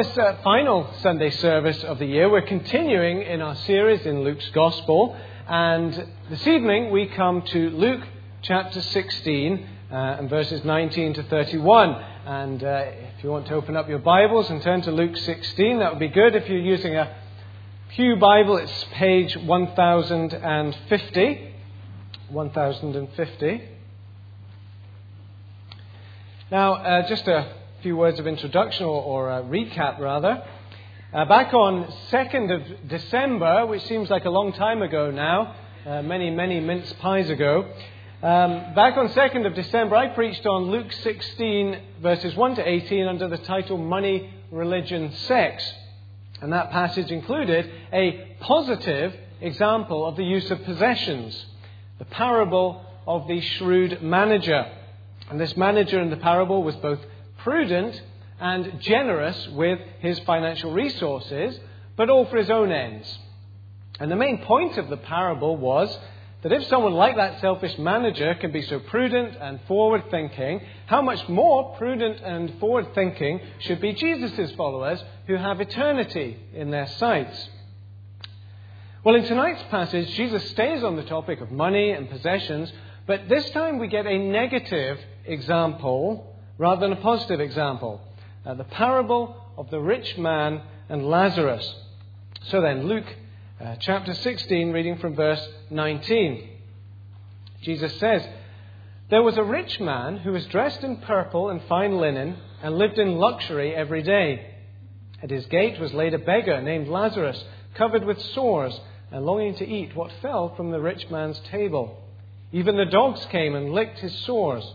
This uh, final Sunday service of the year, we're continuing in our series in Luke's Gospel, and this evening we come to Luke chapter 16 uh, and verses 19 to 31. And uh, if you want to open up your Bibles and turn to Luke 16, that would be good. If you're using a Pew Bible, it's page 1050. 1050. Now, uh, just a few words of introduction or, or a recap, rather. Uh, back on 2nd of December, which seems like a long time ago now, uh, many, many mince pies ago, um, back on 2nd of December, I preached on Luke 16, verses 1 to 18, under the title Money, Religion, Sex. And that passage included a positive example of the use of possessions, the parable of the shrewd manager. And this manager in the parable was both prudent and generous with his financial resources, but all for his own ends. And the main point of the parable was that if someone like that selfish manager can be so prudent and forward thinking, how much more prudent and forward thinking should be Jesus' followers who have eternity in their sights? Well, in tonight's passage, Jesus stays on the topic of money and possessions, but this time we get a negative example rather than a positive example. Uh, the parable of the rich man and Lazarus. So then, Luke uh, chapter 16, reading from verse 19. Jesus says, There was a rich man who was dressed in purple and fine linen and lived in luxury every day. At his gate was laid a beggar named Lazarus, covered with sores and longing to eat what fell from the rich man's table. Even the dogs came and licked his sores.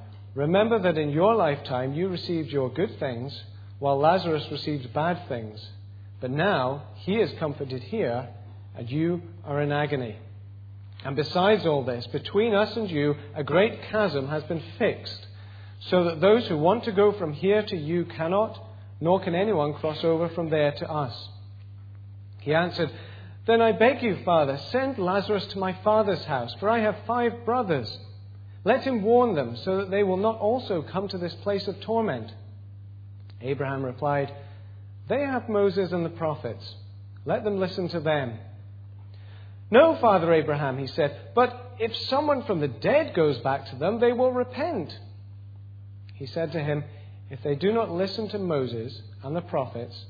Remember that in your lifetime you received your good things, while Lazarus received bad things. But now he is comforted here, and you are in agony. And besides all this, between us and you, a great chasm has been fixed, so that those who want to go from here to you cannot, nor can anyone cross over from there to us. He answered, Then I beg you, Father, send Lazarus to my father's house, for I have five brothers let him warn them so that they will not also come to this place of torment. Abraham replied, They have Moses and the prophets. Let them listen to them. No, Father Abraham, he said, but if someone from the dead goes back to them, they will repent. He said to him, If they do not listen to Moses and the prophets,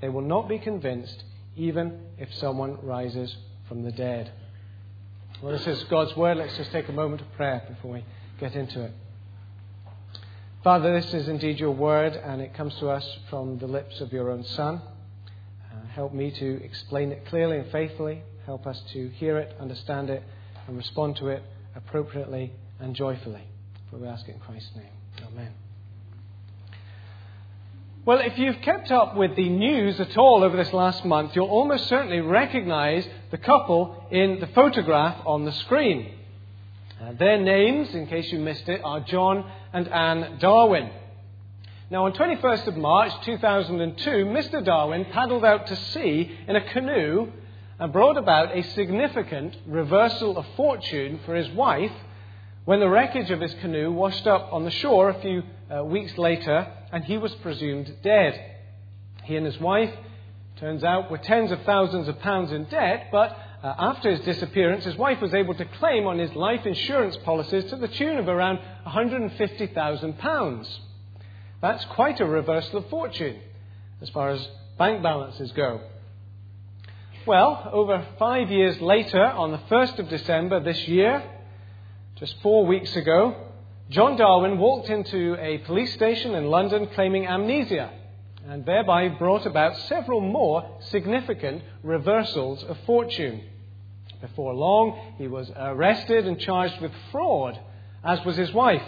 they will not be convinced, even if someone rises from the dead. Well, this is God's word. Let's just take a moment of prayer before we get into it. Father, this is indeed your word, and it comes to us from the lips of your own Son. Uh, help me to explain it clearly and faithfully. Help us to hear it, understand it, and respond to it appropriately and joyfully. For we ask it in Christ's name. Amen. Well, if you've kept up with the news at all over this last month, you'll almost certainly recognize the couple in the photograph on the screen. Uh, their names, in case you missed it, are John and Anne Darwin. Now, on 21st of March 2002, Mr. Darwin paddled out to sea in a canoe and brought about a significant reversal of fortune for his wife when the wreckage of his canoe washed up on the shore a few uh, weeks later and he was presumed dead. He and his wife, turns out, were tens of thousands of pounds in debt, but uh, after his disappearance, his wife was able to claim on his life insurance policies to the tune of around £150,000. That's quite a reversal of fortune as far as bank balances go. Well, over five years later, on the 1st of December this year, just four weeks ago, John Darwin walked into a police station in London claiming amnesia and thereby brought about several more significant reversals of fortune. Before long, he was arrested and charged with fraud, as was his wife.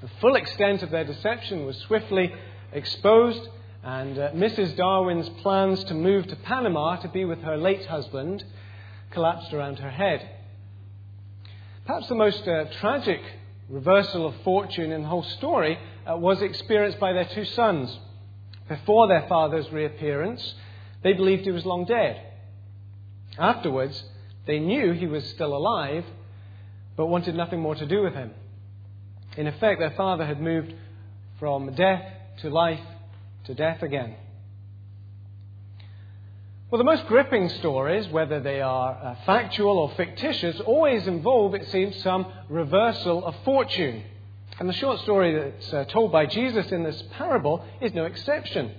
The full extent of their deception was swiftly exposed, and uh, Mrs. Darwin's plans to move to Panama to be with her late husband collapsed around her head. Perhaps the most uh, tragic reversal of fortune in the whole story uh, was experienced by their two sons. Before their father's reappearance, they believed he was long dead. Afterwards, they knew he was still alive, but wanted nothing more to do with him. In effect, their father had moved from death to life to death again. Well, the most gripping stories, whether they are uh, factual or fictitious, always involve, it seems, some reversal of fortune. And the short story that's uh, told by Jesus in this parable is no exception.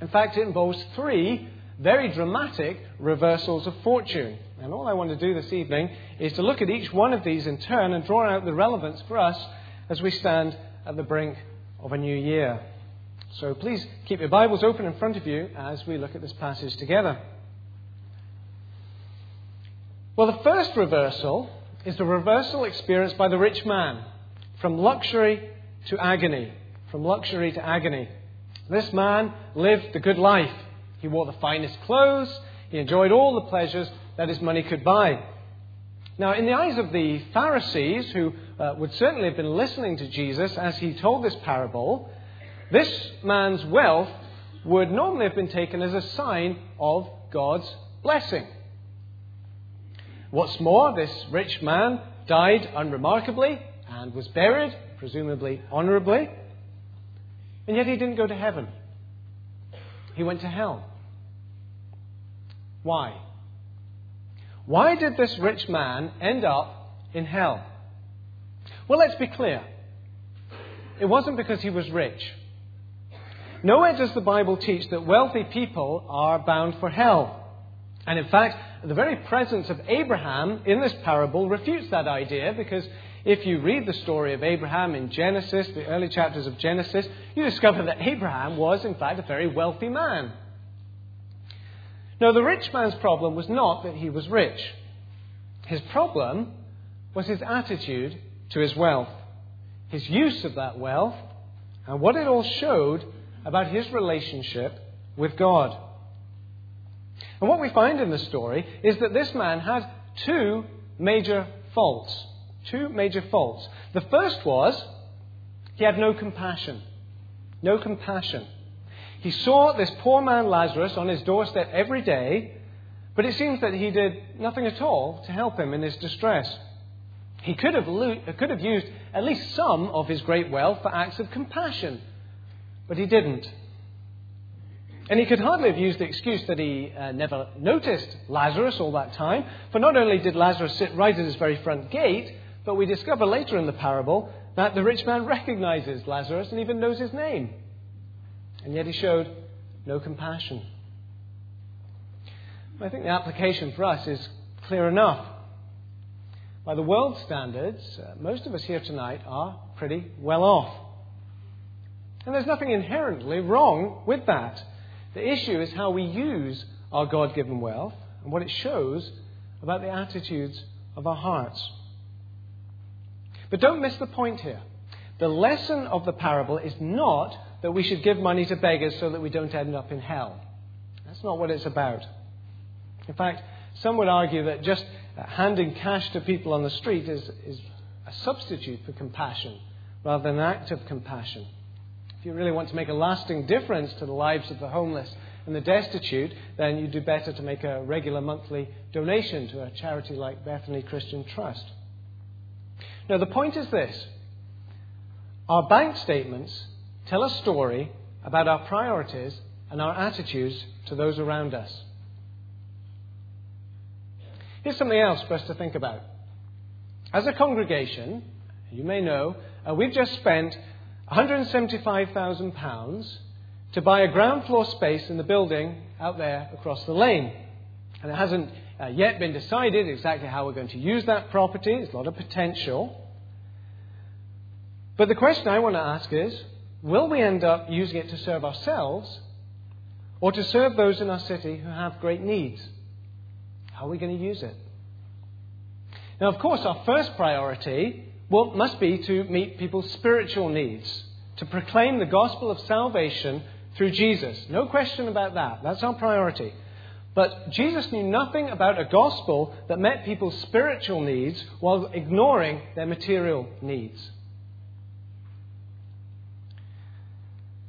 In fact, it involves three very dramatic reversals of fortune. And all I want to do this evening is to look at each one of these in turn and draw out the relevance for us as we stand at the brink of a new year. So please keep your Bibles open in front of you as we look at this passage together. Well, the first reversal is the reversal experienced by the rich man from luxury to agony. From luxury to agony. This man lived the good life. He wore the finest clothes. He enjoyed all the pleasures that his money could buy. Now, in the eyes of the Pharisees, who uh, would certainly have been listening to Jesus as he told this parable, this man's wealth would normally have been taken as a sign of God's blessing. What's more, this rich man died unremarkably and was buried, presumably honorably, and yet he didn't go to heaven. He went to hell. Why? Why did this rich man end up in hell? Well, let's be clear. It wasn't because he was rich. Nowhere does the Bible teach that wealthy people are bound for hell. And in fact, the very presence of Abraham in this parable refutes that idea because if you read the story of Abraham in Genesis, the early chapters of Genesis, you discover that Abraham was, in fact, a very wealthy man. Now, the rich man's problem was not that he was rich. His problem was his attitude to his wealth, his use of that wealth, and what it all showed about his relationship with God. And what we find in the story is that this man had two major faults. Two major faults. The first was he had no compassion. No compassion. He saw this poor man Lazarus on his doorstep every day, but it seems that he did nothing at all to help him in his distress. He could have, lo- could have used at least some of his great wealth for acts of compassion, but he didn't. And he could hardly have used the excuse that he uh, never noticed Lazarus all that time, for not only did Lazarus sit right at his very front gate, but we discover later in the parable that the rich man recognizes Lazarus and even knows his name. And yet he showed no compassion. I think the application for us is clear enough. By the world standards, uh, most of us here tonight are pretty well off. And there's nothing inherently wrong with that. The issue is how we use our God given wealth and what it shows about the attitudes of our hearts. But don't miss the point here. The lesson of the parable is not that we should give money to beggars so that we don't end up in hell. That's not what it's about. In fact, some would argue that just handing cash to people on the street is, is a substitute for compassion rather than an act of compassion. If you really want to make a lasting difference to the lives of the homeless and the destitute, then you'd do better to make a regular monthly donation to a charity like Bethany Christian Trust. Now, the point is this our bank statements tell a story about our priorities and our attitudes to those around us. Here's something else for us to think about. As a congregation, you may know, uh, we've just spent £175,000 to buy a ground floor space in the building out there across the lane. And it hasn't uh, yet been decided exactly how we're going to use that property. There's a lot of potential. But the question I want to ask is will we end up using it to serve ourselves or to serve those in our city who have great needs? How are we going to use it? Now, of course, our first priority well, must be to meet people's spiritual needs, to proclaim the gospel of salvation through Jesus. No question about that. That's our priority. But Jesus knew nothing about a gospel that met people's spiritual needs while ignoring their material needs.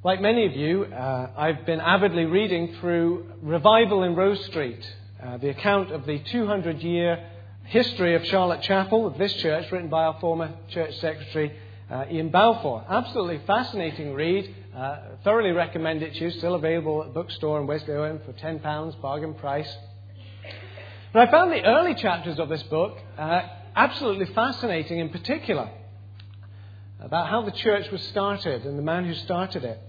Like many of you, uh, I've been avidly reading through Revival in Rose Street, uh, the account of the 200 year history of Charlotte Chapel, of this church, written by our former church secretary, uh, Ian Balfour. Absolutely fascinating read. Uh, thoroughly recommend it to you. Still available at the bookstore in Wesleyan for £10, bargain price. But I found the early chapters of this book uh, absolutely fascinating in particular about how the church was started and the man who started it.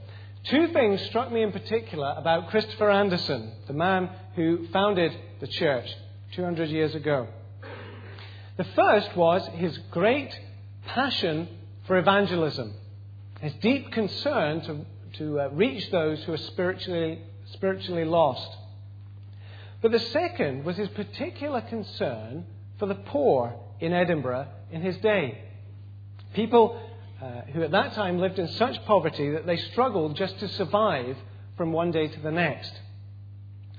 Two things struck me in particular about Christopher Anderson, the man who founded the church 200 years ago. The first was his great passion for evangelism, his deep concern to, to uh, reach those who are spiritually, spiritually lost. But the second was his particular concern for the poor in Edinburgh in his day. People uh, who at that time lived in such poverty that they struggled just to survive from one day to the next.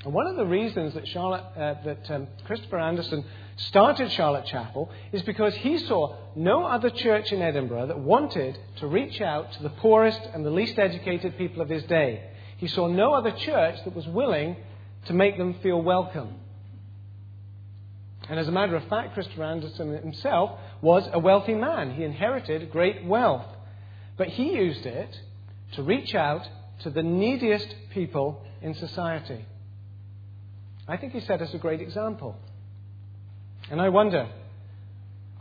And one of the reasons that, Charlotte, uh, that um, Christopher Anderson started Charlotte Chapel is because he saw no other church in Edinburgh that wanted to reach out to the poorest and the least educated people of his day. He saw no other church that was willing to make them feel welcome. And as a matter of fact, Christopher Anderson himself was a wealthy man. He inherited great wealth. But he used it to reach out to the neediest people in society. I think he set us a great example. And I wonder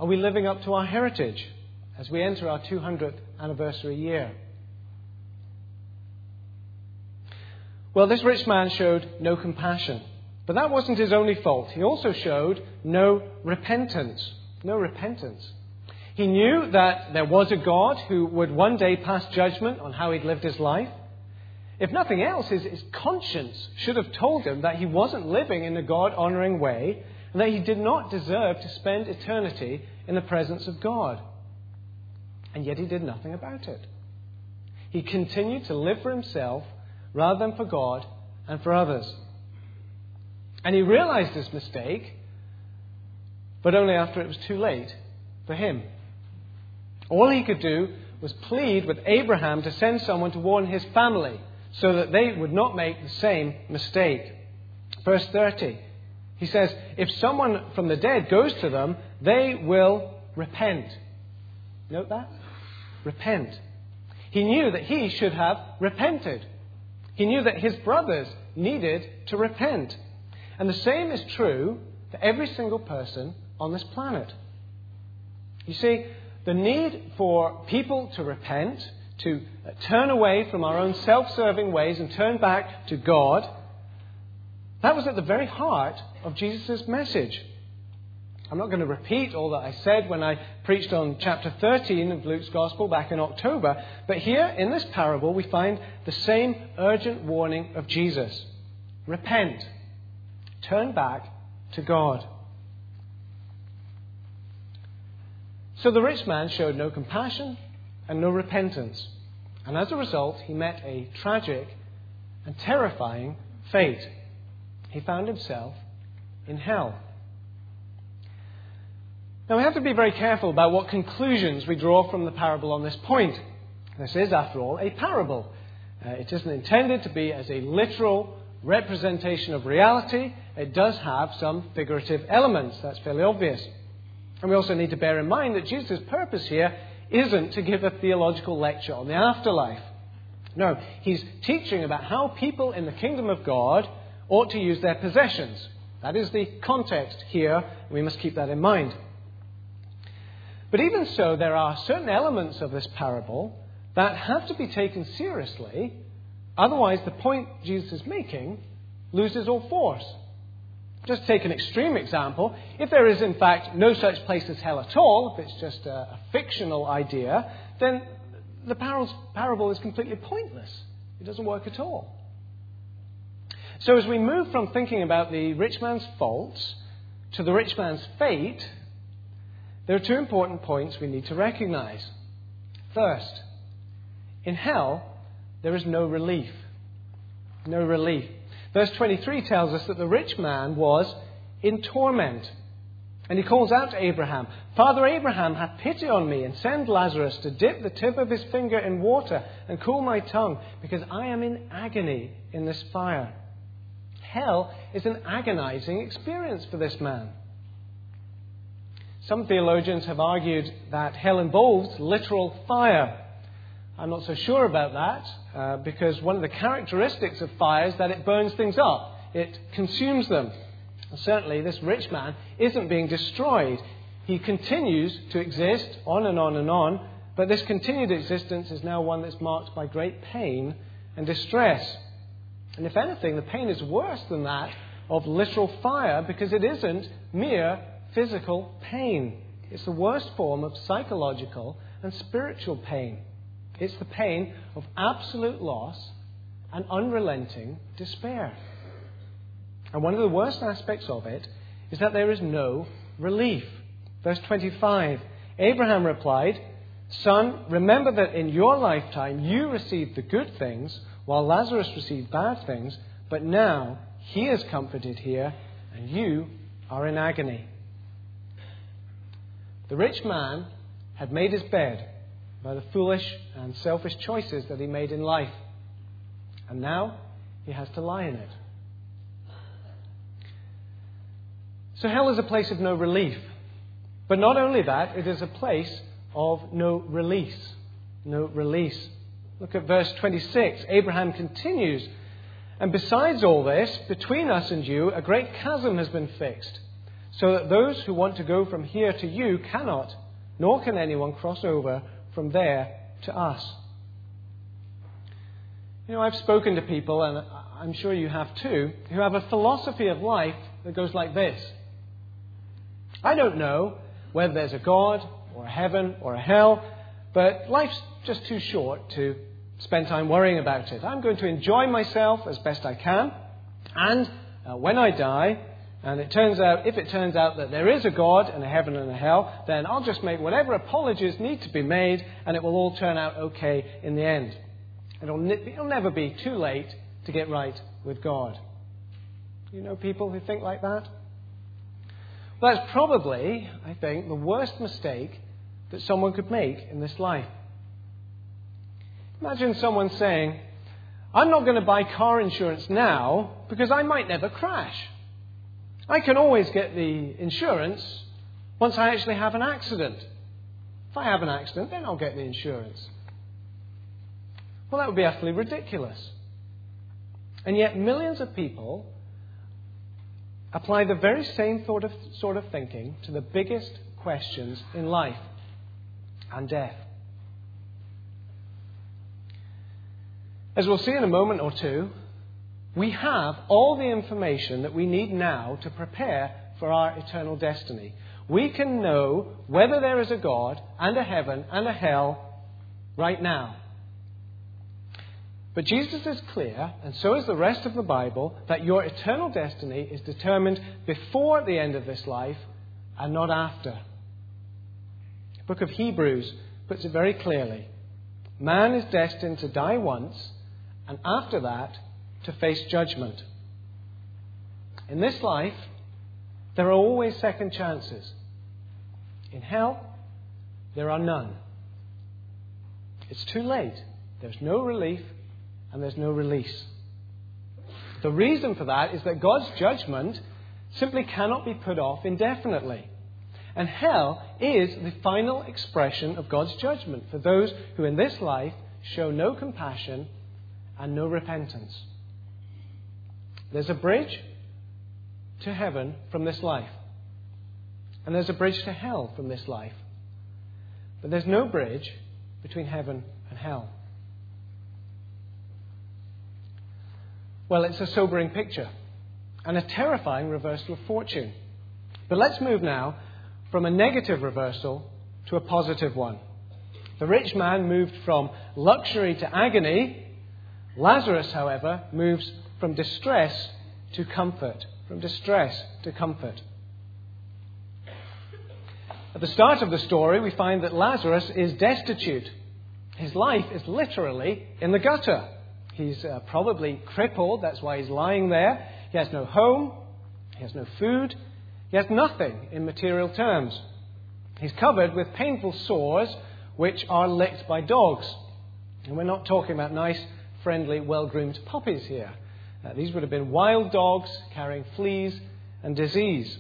are we living up to our heritage as we enter our 200th anniversary year? Well, this rich man showed no compassion. But that wasn't his only fault. He also showed no repentance. No repentance. He knew that there was a God who would one day pass judgment on how he'd lived his life. If nothing else, his, his conscience should have told him that he wasn't living in a God honoring way and that he did not deserve to spend eternity in the presence of God. And yet he did nothing about it. He continued to live for himself rather than for God and for others. And he realized his mistake, but only after it was too late for him. All he could do was plead with Abraham to send someone to warn his family so that they would not make the same mistake. Verse 30. He says, If someone from the dead goes to them, they will repent. Note that? Repent. He knew that he should have repented. He knew that his brothers needed to repent. And the same is true for every single person on this planet. You see, the need for people to repent, to turn away from our own self serving ways and turn back to God that was at the very heart of Jesus' message. I'm not going to repeat all that I said when I preached on chapter 13 of Luke's Gospel back in October, but here in this parable we find the same urgent warning of Jesus repent, turn back to God. So the rich man showed no compassion and no repentance, and as a result, he met a tragic and terrifying fate he found himself in hell. Now, we have to be very careful about what conclusions we draw from the parable on this point. This is, after all, a parable. Uh, it isn't intended to be as a literal representation of reality. It does have some figurative elements. That's fairly obvious. And we also need to bear in mind that Jesus' purpose here isn't to give a theological lecture on the afterlife. No, he's teaching about how people in the kingdom of God ought to use their possessions. That is the context here. We must keep that in mind. But even so, there are certain elements of this parable that have to be taken seriously. Otherwise, the point Jesus is making loses all force. Just take an extreme example. If there is, in fact, no such place as hell at all, if it's just a, a fictional idea, then the parable is completely pointless. It doesn't work at all. So, as we move from thinking about the rich man's faults to the rich man's fate, there are two important points we need to recognize. First, in hell, there is no relief. no relief. Verse 23 tells us that the rich man was in torment. And he calls out to Abraham, Father Abraham, have pity on me and send Lazarus to dip the tip of his finger in water and cool my tongue, because I am in agony in this fire. Hell is an agonizing experience for this man. Some theologians have argued that hell involves literal fire. I'm not so sure about that uh, because one of the characteristics of fire is that it burns things up, it consumes them. And certainly, this rich man isn't being destroyed. He continues to exist on and on and on, but this continued existence is now one that's marked by great pain and distress. And if anything, the pain is worse than that of literal fire because it isn't mere physical pain. It's the worst form of psychological and spiritual pain. It's the pain of absolute loss and unrelenting despair. And one of the worst aspects of it is that there is no relief. Verse 25 Abraham replied, Son, remember that in your lifetime you received the good things, while Lazarus received bad things, but now he is comforted here, and you are in agony. The rich man had made his bed by the foolish and selfish choices that he made in life. And now he has to lie in it. So hell is a place of no relief. But not only that, it is a place of no release. No release. Look at verse 26. Abraham continues. And besides all this, between us and you, a great chasm has been fixed, so that those who want to go from here to you cannot, nor can anyone cross over from there to us. You know, I've spoken to people, and I'm sure you have too, who have a philosophy of life that goes like this I don't know whether there's a God, or a heaven, or a hell, but life's just too short to spend time worrying about it. I'm going to enjoy myself as best I can, and uh, when I die, and it turns out, if it turns out that there is a God and a heaven and a hell, then I'll just make whatever apologies need to be made, and it will all turn out okay in the end. It'll, it'll never be too late to get right with God. You know people who think like that? Well, that's probably, I think, the worst mistake that someone could make in this life. Imagine someone saying, I'm not going to buy car insurance now because I might never crash. I can always get the insurance once I actually have an accident. If I have an accident, then I'll get the insurance. Well, that would be utterly ridiculous. And yet, millions of people apply the very same sort of, sort of thinking to the biggest questions in life and death. As we'll see in a moment or two, we have all the information that we need now to prepare for our eternal destiny. We can know whether there is a God and a heaven and a hell right now. But Jesus is clear, and so is the rest of the Bible, that your eternal destiny is determined before the end of this life and not after. The book of Hebrews puts it very clearly. Man is destined to die once, and after that, to face judgment. In this life, there are always second chances. In hell, there are none. It's too late. There's no relief and there's no release. The reason for that is that God's judgment simply cannot be put off indefinitely. And hell is the final expression of God's judgment for those who in this life show no compassion and no repentance. There's a bridge to heaven from this life, and there's a bridge to hell from this life. But there's no bridge between heaven and hell. Well, it's a sobering picture and a terrifying reversal of fortune. But let's move now from a negative reversal to a positive one. The rich man moved from luxury to agony. Lazarus, however, moves from distress to comfort. From distress to comfort. At the start of the story, we find that Lazarus is destitute. His life is literally in the gutter. He's uh, probably crippled, that's why he's lying there. He has no home, he has no food, he has nothing in material terms. He's covered with painful sores which are licked by dogs. And we're not talking about nice, friendly, well groomed puppies here. Uh, these would have been wild dogs carrying fleas and disease.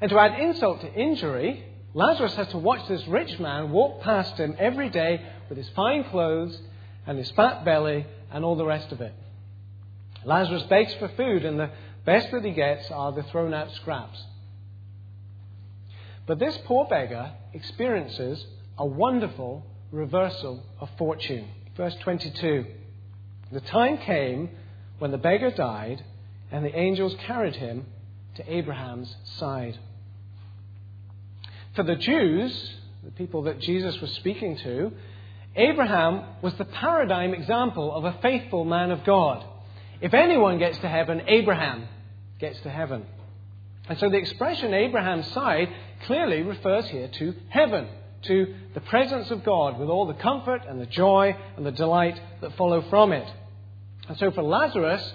And to add insult to injury, Lazarus has to watch this rich man walk past him every day with his fine clothes and his fat belly and all the rest of it. Lazarus begs for food, and the best that he gets are the thrown out scraps. But this poor beggar experiences a wonderful reversal of fortune. Verse 22 The time came when the beggar died, and the angels carried him to Abraham's side. For the Jews, the people that Jesus was speaking to, Abraham was the paradigm example of a faithful man of God. If anyone gets to heaven, Abraham gets to heaven. And so the expression Abraham's side clearly refers here to heaven, to the presence of God with all the comfort and the joy and the delight that follow from it. And so for Lazarus,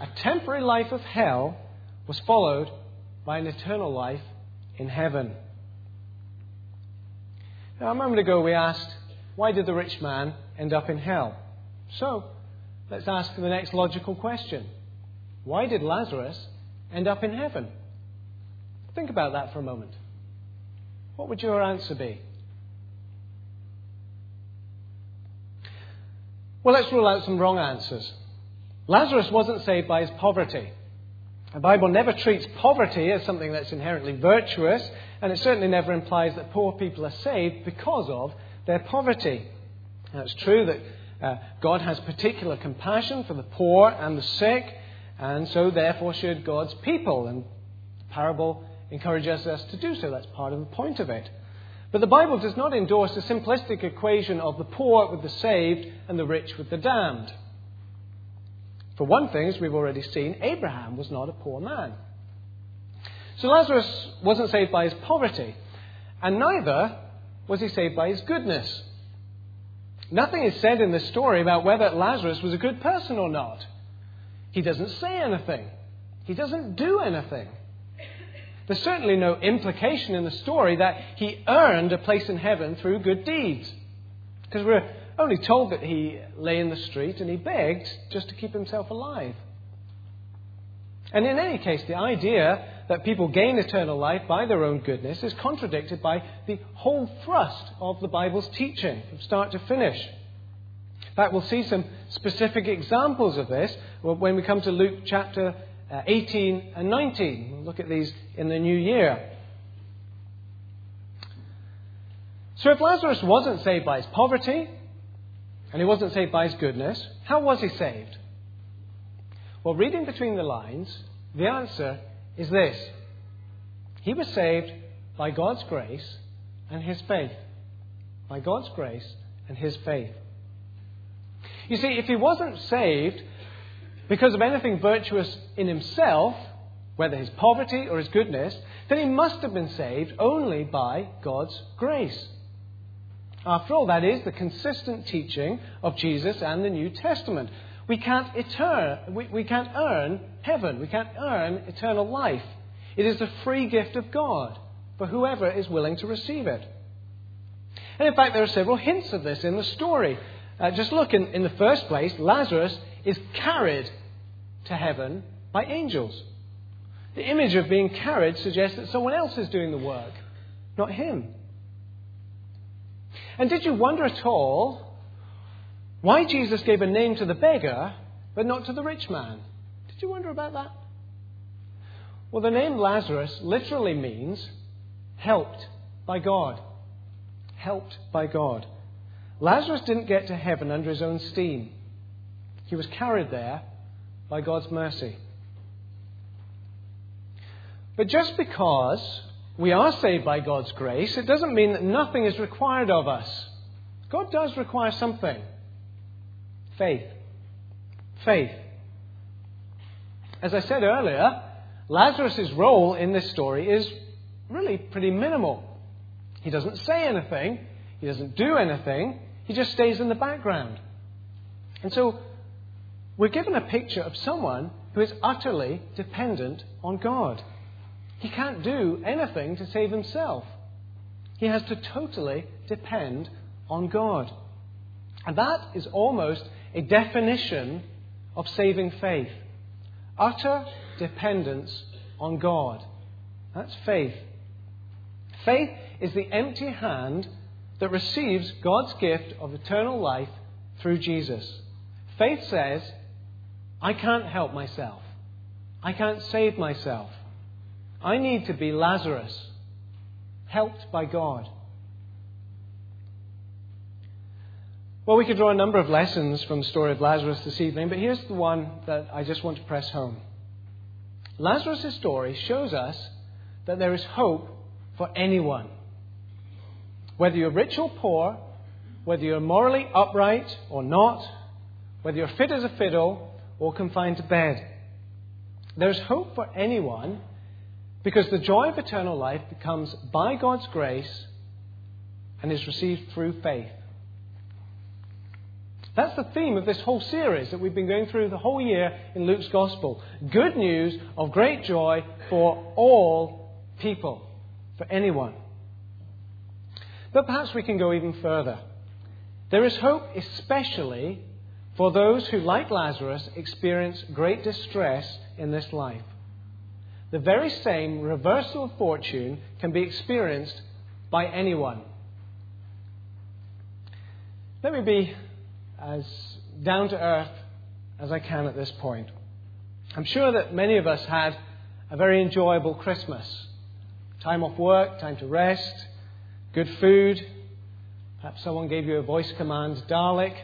a temporary life of hell was followed by an eternal life in heaven. Now, a moment ago we asked, why did the rich man end up in hell? So, let's ask the next logical question. Why did Lazarus end up in heaven? Think about that for a moment. What would your answer be? Well, let's rule out some wrong answers. Lazarus wasn't saved by his poverty. The Bible never treats poverty as something that's inherently virtuous, and it certainly never implies that poor people are saved because of their poverty. Now, it's true that uh, God has particular compassion for the poor and the sick, and so therefore should God's people. And the parable encourages us to do so. That's part of the point of it. But the Bible does not endorse the simplistic equation of the poor with the saved and the rich with the damned. For one thing, as we've already seen, Abraham was not a poor man. So Lazarus wasn't saved by his poverty, and neither was he saved by his goodness. Nothing is said in this story about whether Lazarus was a good person or not. He doesn't say anything, he doesn't do anything. There's certainly no implication in the story that he earned a place in heaven through good deeds. Because we're only told that he lay in the street and he begged just to keep himself alive. And in any case, the idea that people gain eternal life by their own goodness is contradicted by the whole thrust of the Bible's teaching from start to finish. In fact, we'll see some specific examples of this when we come to Luke chapter Uh, 18 and 19. We'll look at these in the new year. So, if Lazarus wasn't saved by his poverty, and he wasn't saved by his goodness, how was he saved? Well, reading between the lines, the answer is this He was saved by God's grace and his faith. By God's grace and his faith. You see, if he wasn't saved because of anything virtuous in himself, whether his poverty or his goodness, then he must have been saved only by God's grace. After all, that is the consistent teaching of Jesus and the New Testament. We can't, etern- we, we can't earn heaven. We can't earn eternal life. It is a free gift of God for whoever is willing to receive it. And in fact, there are several hints of this in the story. Uh, just look, in, in the first place, Lazarus is carried to heaven by angels. The image of being carried suggests that someone else is doing the work, not him. And did you wonder at all why Jesus gave a name to the beggar, but not to the rich man. Did you wonder about that? Well, the name Lazarus literally means helped by God. Helped by God. Lazarus didn't get to heaven under his own steam, he was carried there by God's mercy. But just because we are saved by God's grace, it doesn't mean that nothing is required of us. God does require something. Faith. Faith. As I said earlier, Lazarus' role in this story is really pretty minimal. He doesn't say anything, he doesn't do anything, he just stays in the background. And so we're given a picture of someone who is utterly dependent on God. He can't do anything to save himself. He has to totally depend on God. And that is almost a definition of saving faith utter dependence on God. That's faith. Faith is the empty hand that receives God's gift of eternal life through Jesus. Faith says, I can't help myself. I can't save myself. I need to be Lazarus, helped by God. Well, we could draw a number of lessons from the story of Lazarus this evening, but here's the one that I just want to press home. Lazarus' story shows us that there is hope for anyone. Whether you're rich or poor, whether you're morally upright or not, whether you're fit as a fiddle or confined to bed. There's hope for anyone because the joy of eternal life comes by God's grace and is received through faith. That's the theme of this whole series that we've been going through the whole year in Luke's Gospel. Good news of great joy for all people, for anyone. But perhaps we can go even further. There is hope especially for those who, like Lazarus, experience great distress in this life. The very same reversal of fortune can be experienced by anyone. Let me be as down to earth as I can at this point. I'm sure that many of us had a very enjoyable Christmas. Time off work, time to rest, good food. Perhaps someone gave you a voice command, Dalek.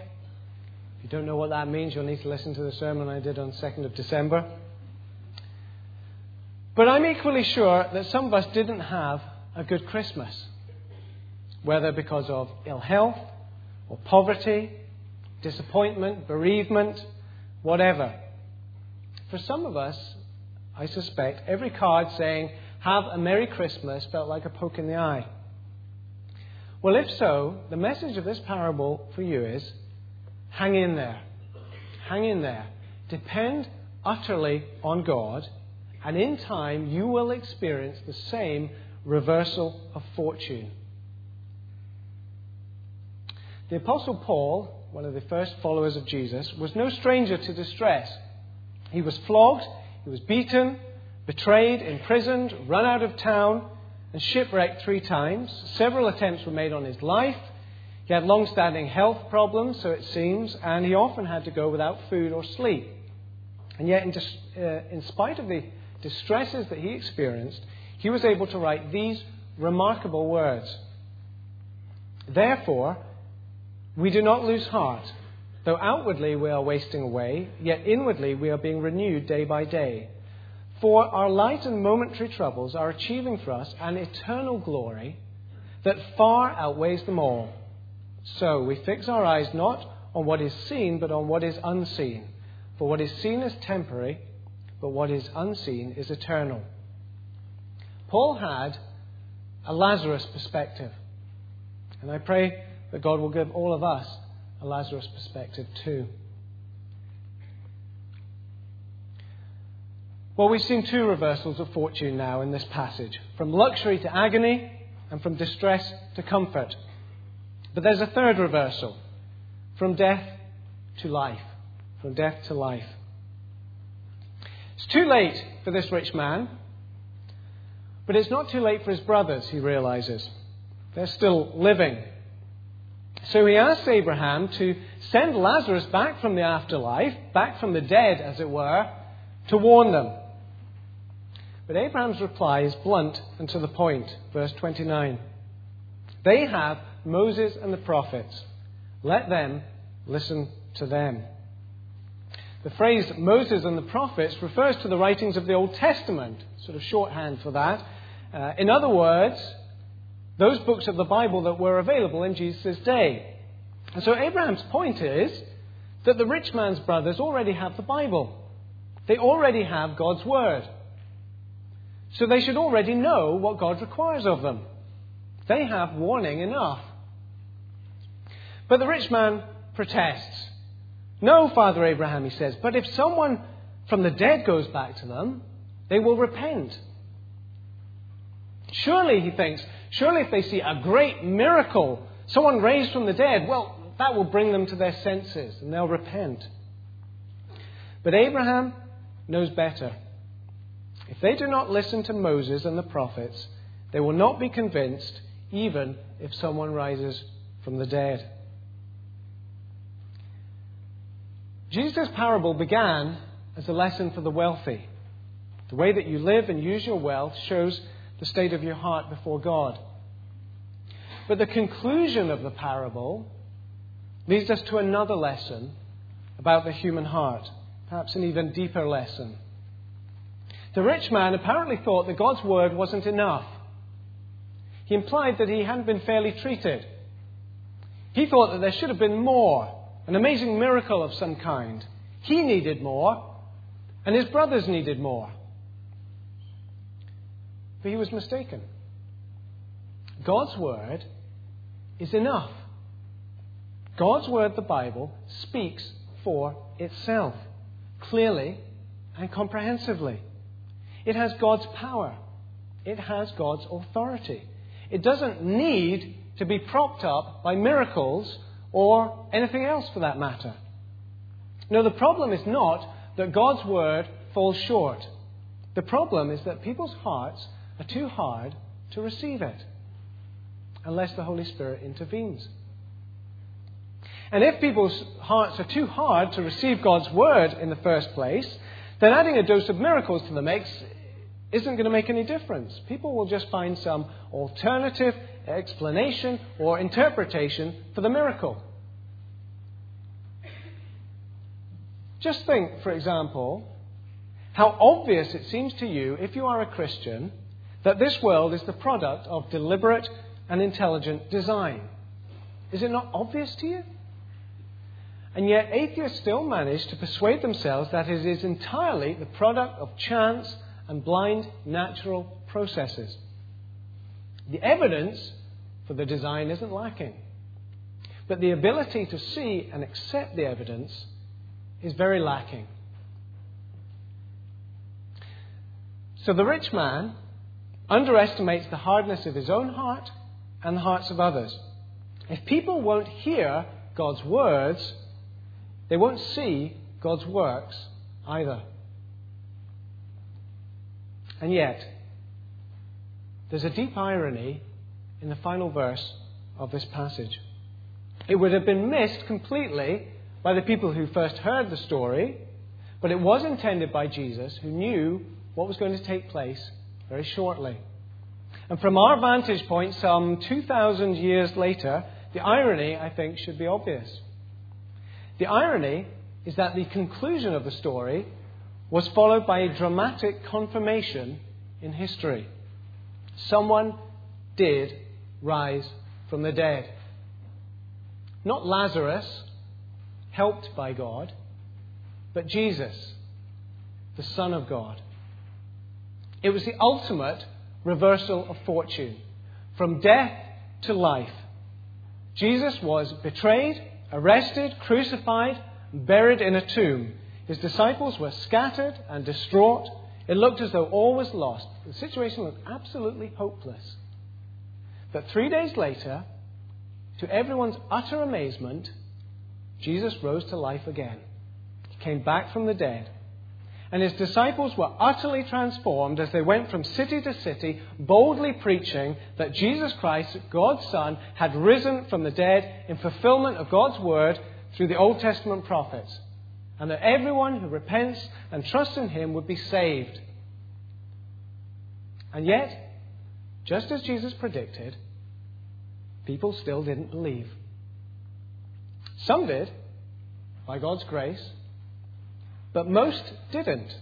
You don't know what that means, you'll need to listen to the sermon I did on 2nd of December. But I'm equally sure that some of us didn't have a good Christmas, whether because of ill health or poverty, disappointment, bereavement, whatever. For some of us, I suspect, every card saying, Have a Merry Christmas felt like a poke in the eye. Well, if so, the message of this parable for you is hang in there. Hang in there. Depend utterly on God and in time, you will experience the same reversal of fortune. The Apostle Paul, one of the first followers of Jesus, was no stranger to distress. He was flogged, he was beaten, betrayed, imprisoned, run out of town, and shipwrecked three times. Several attempts were made on his life. He had long standing health problems, so it seems, and he often had to go without food or sleep. And yet, in, dis- uh, in spite of the distresses that he experienced, he was able to write these remarkable words Therefore, we do not lose heart. Though outwardly we are wasting away, yet inwardly we are being renewed day by day. For our light and momentary troubles are achieving for us an eternal glory that far outweighs them all. So we fix our eyes not on what is seen, but on what is unseen. For what is seen is temporary but what is unseen is eternal. Paul had a Lazarus perspective. And I pray that God will give all of us a Lazarus perspective too. Well, we've seen two reversals of fortune now in this passage from luxury to agony and from distress to comfort. But there's a third reversal from death to life. From death to life. It's too late for this rich man, but it's not too late for his brothers, he realizes. They're still living. So he asks Abraham to send Lazarus back from the afterlife, back from the dead, as it were, to warn them. But Abraham's reply is blunt and to the point. Verse 29. They have Moses and the prophets. Let them listen to them. The phrase Moses and the prophets refers to the writings of the Old Testament, sort of shorthand for that. Uh, in other words, those books of the Bible that were available in Jesus' day. And so Abraham's point is that the rich man's brothers already have the Bible. They already have God's Word. So they should already know what God requires of them. They have warning enough. But the rich man protests. No, Father Abraham, he says, but if someone from the dead goes back to them, they will repent. Surely, he thinks, surely if they see a great miracle, someone raised from the dead, well, that will bring them to their senses and they'll repent. But Abraham knows better. If they do not listen to Moses and the prophets, they will not be convinced even if someone rises from the dead. Jesus' parable began as a lesson for the wealthy. The way that you live and use your wealth shows the state of your heart before God. But the conclusion of the parable leads us to another lesson about the human heart, perhaps an even deeper lesson. The rich man apparently thought that God's word wasn't enough. He implied that he hadn't been fairly treated. He thought that there should have been more, an amazing miracle of some kind. He needed more, and his brothers needed more. But he was mistaken. God's word is enough. God's word, the Bible, speaks for itself, clearly and comprehensively. It has God's power, it has God's authority. It doesn't need to be propped up by miracles or anything else for that matter. No, the problem is not that God's word falls short. The problem is that people's hearts are too hard to receive it unless the Holy Spirit intervenes. And if people's hearts are too hard to receive God's word in the first place, then adding a dose of miracles to the mix isn't going to make any difference. People will just find some alternative explanation or interpretation for the miracle. Just think, for example, how obvious it seems to you, if you are a Christian, that this world is the product of deliberate and intelligent design. Is it not obvious to you? And yet, atheists still manage to persuade themselves that it is entirely the product of chance and blind natural processes. The evidence for the design isn't lacking, but the ability to see and accept the evidence is very lacking. So the rich man underestimates the hardness of his own heart and the hearts of others. If people won't hear God's words, they won't see God's works either. And yet, there's a deep irony in the final verse of this passage. It would have been missed completely by the people who first heard the story, but it was intended by Jesus, who knew what was going to take place very shortly. And from our vantage point, some 2,000 years later, the irony, I think, should be obvious. The irony is that the conclusion of the story was followed by a dramatic confirmation in history. Someone did rise from the dead. Not Lazarus, helped by God, but Jesus, the Son of God. It was the ultimate reversal of fortune from death to life. Jesus was betrayed arrested, crucified, buried in a tomb. His disciples were scattered and distraught. It looked as though all was lost. The situation looked absolutely hopeless. But three days later, to everyone's utter amazement, Jesus rose to life again. He came back from the dead and his disciples were utterly transformed as they went from city to city, boldly preaching that Jesus Christ, God's Son, had risen from the dead in fulfillment of God's word through the Old Testament prophets, and that everyone who repents and trusts in him would be saved. And yet, just as Jesus predicted, people still didn't believe. Some did, by God's grace, but most didn't.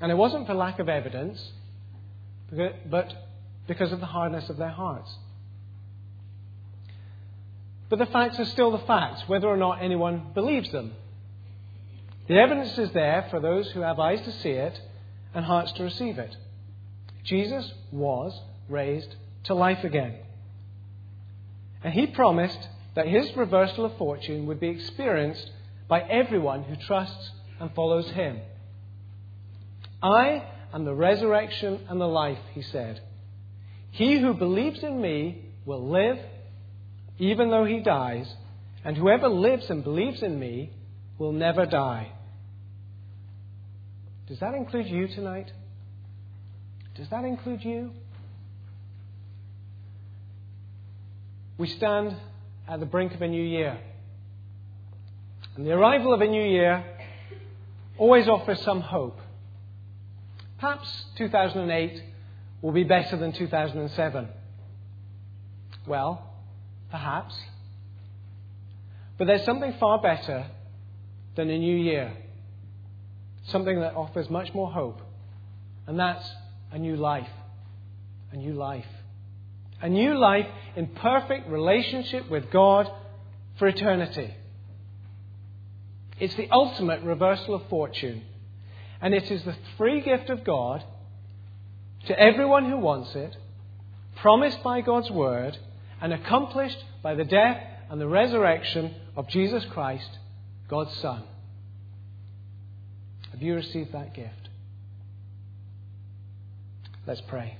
And it wasn't for lack of evidence, but because of the hardness of their hearts. But the facts are still the facts, whether or not anyone believes them. The evidence is there for those who have eyes to see it and hearts to receive it. Jesus was raised to life again. And he promised that his reversal of fortune would be experienced by everyone who trusts and follows him. I am the resurrection and the life, he said. He who believes in me will live even though he dies, and whoever lives and believes in me will never die. Does that include you tonight? Does that include you? We stand at the brink of a new year. And the arrival of a new year always offers some hope. Perhaps 2008 will be better than 2007. Well, perhaps. But there's something far better than a new year. Something that offers much more hope. And that's a new life. A new life. A new life in perfect relationship with God for eternity. It's the ultimate reversal of fortune. And it is the free gift of God to everyone who wants it, promised by God's word, and accomplished by the death and the resurrection of Jesus Christ, God's Son. Have you received that gift? Let's pray.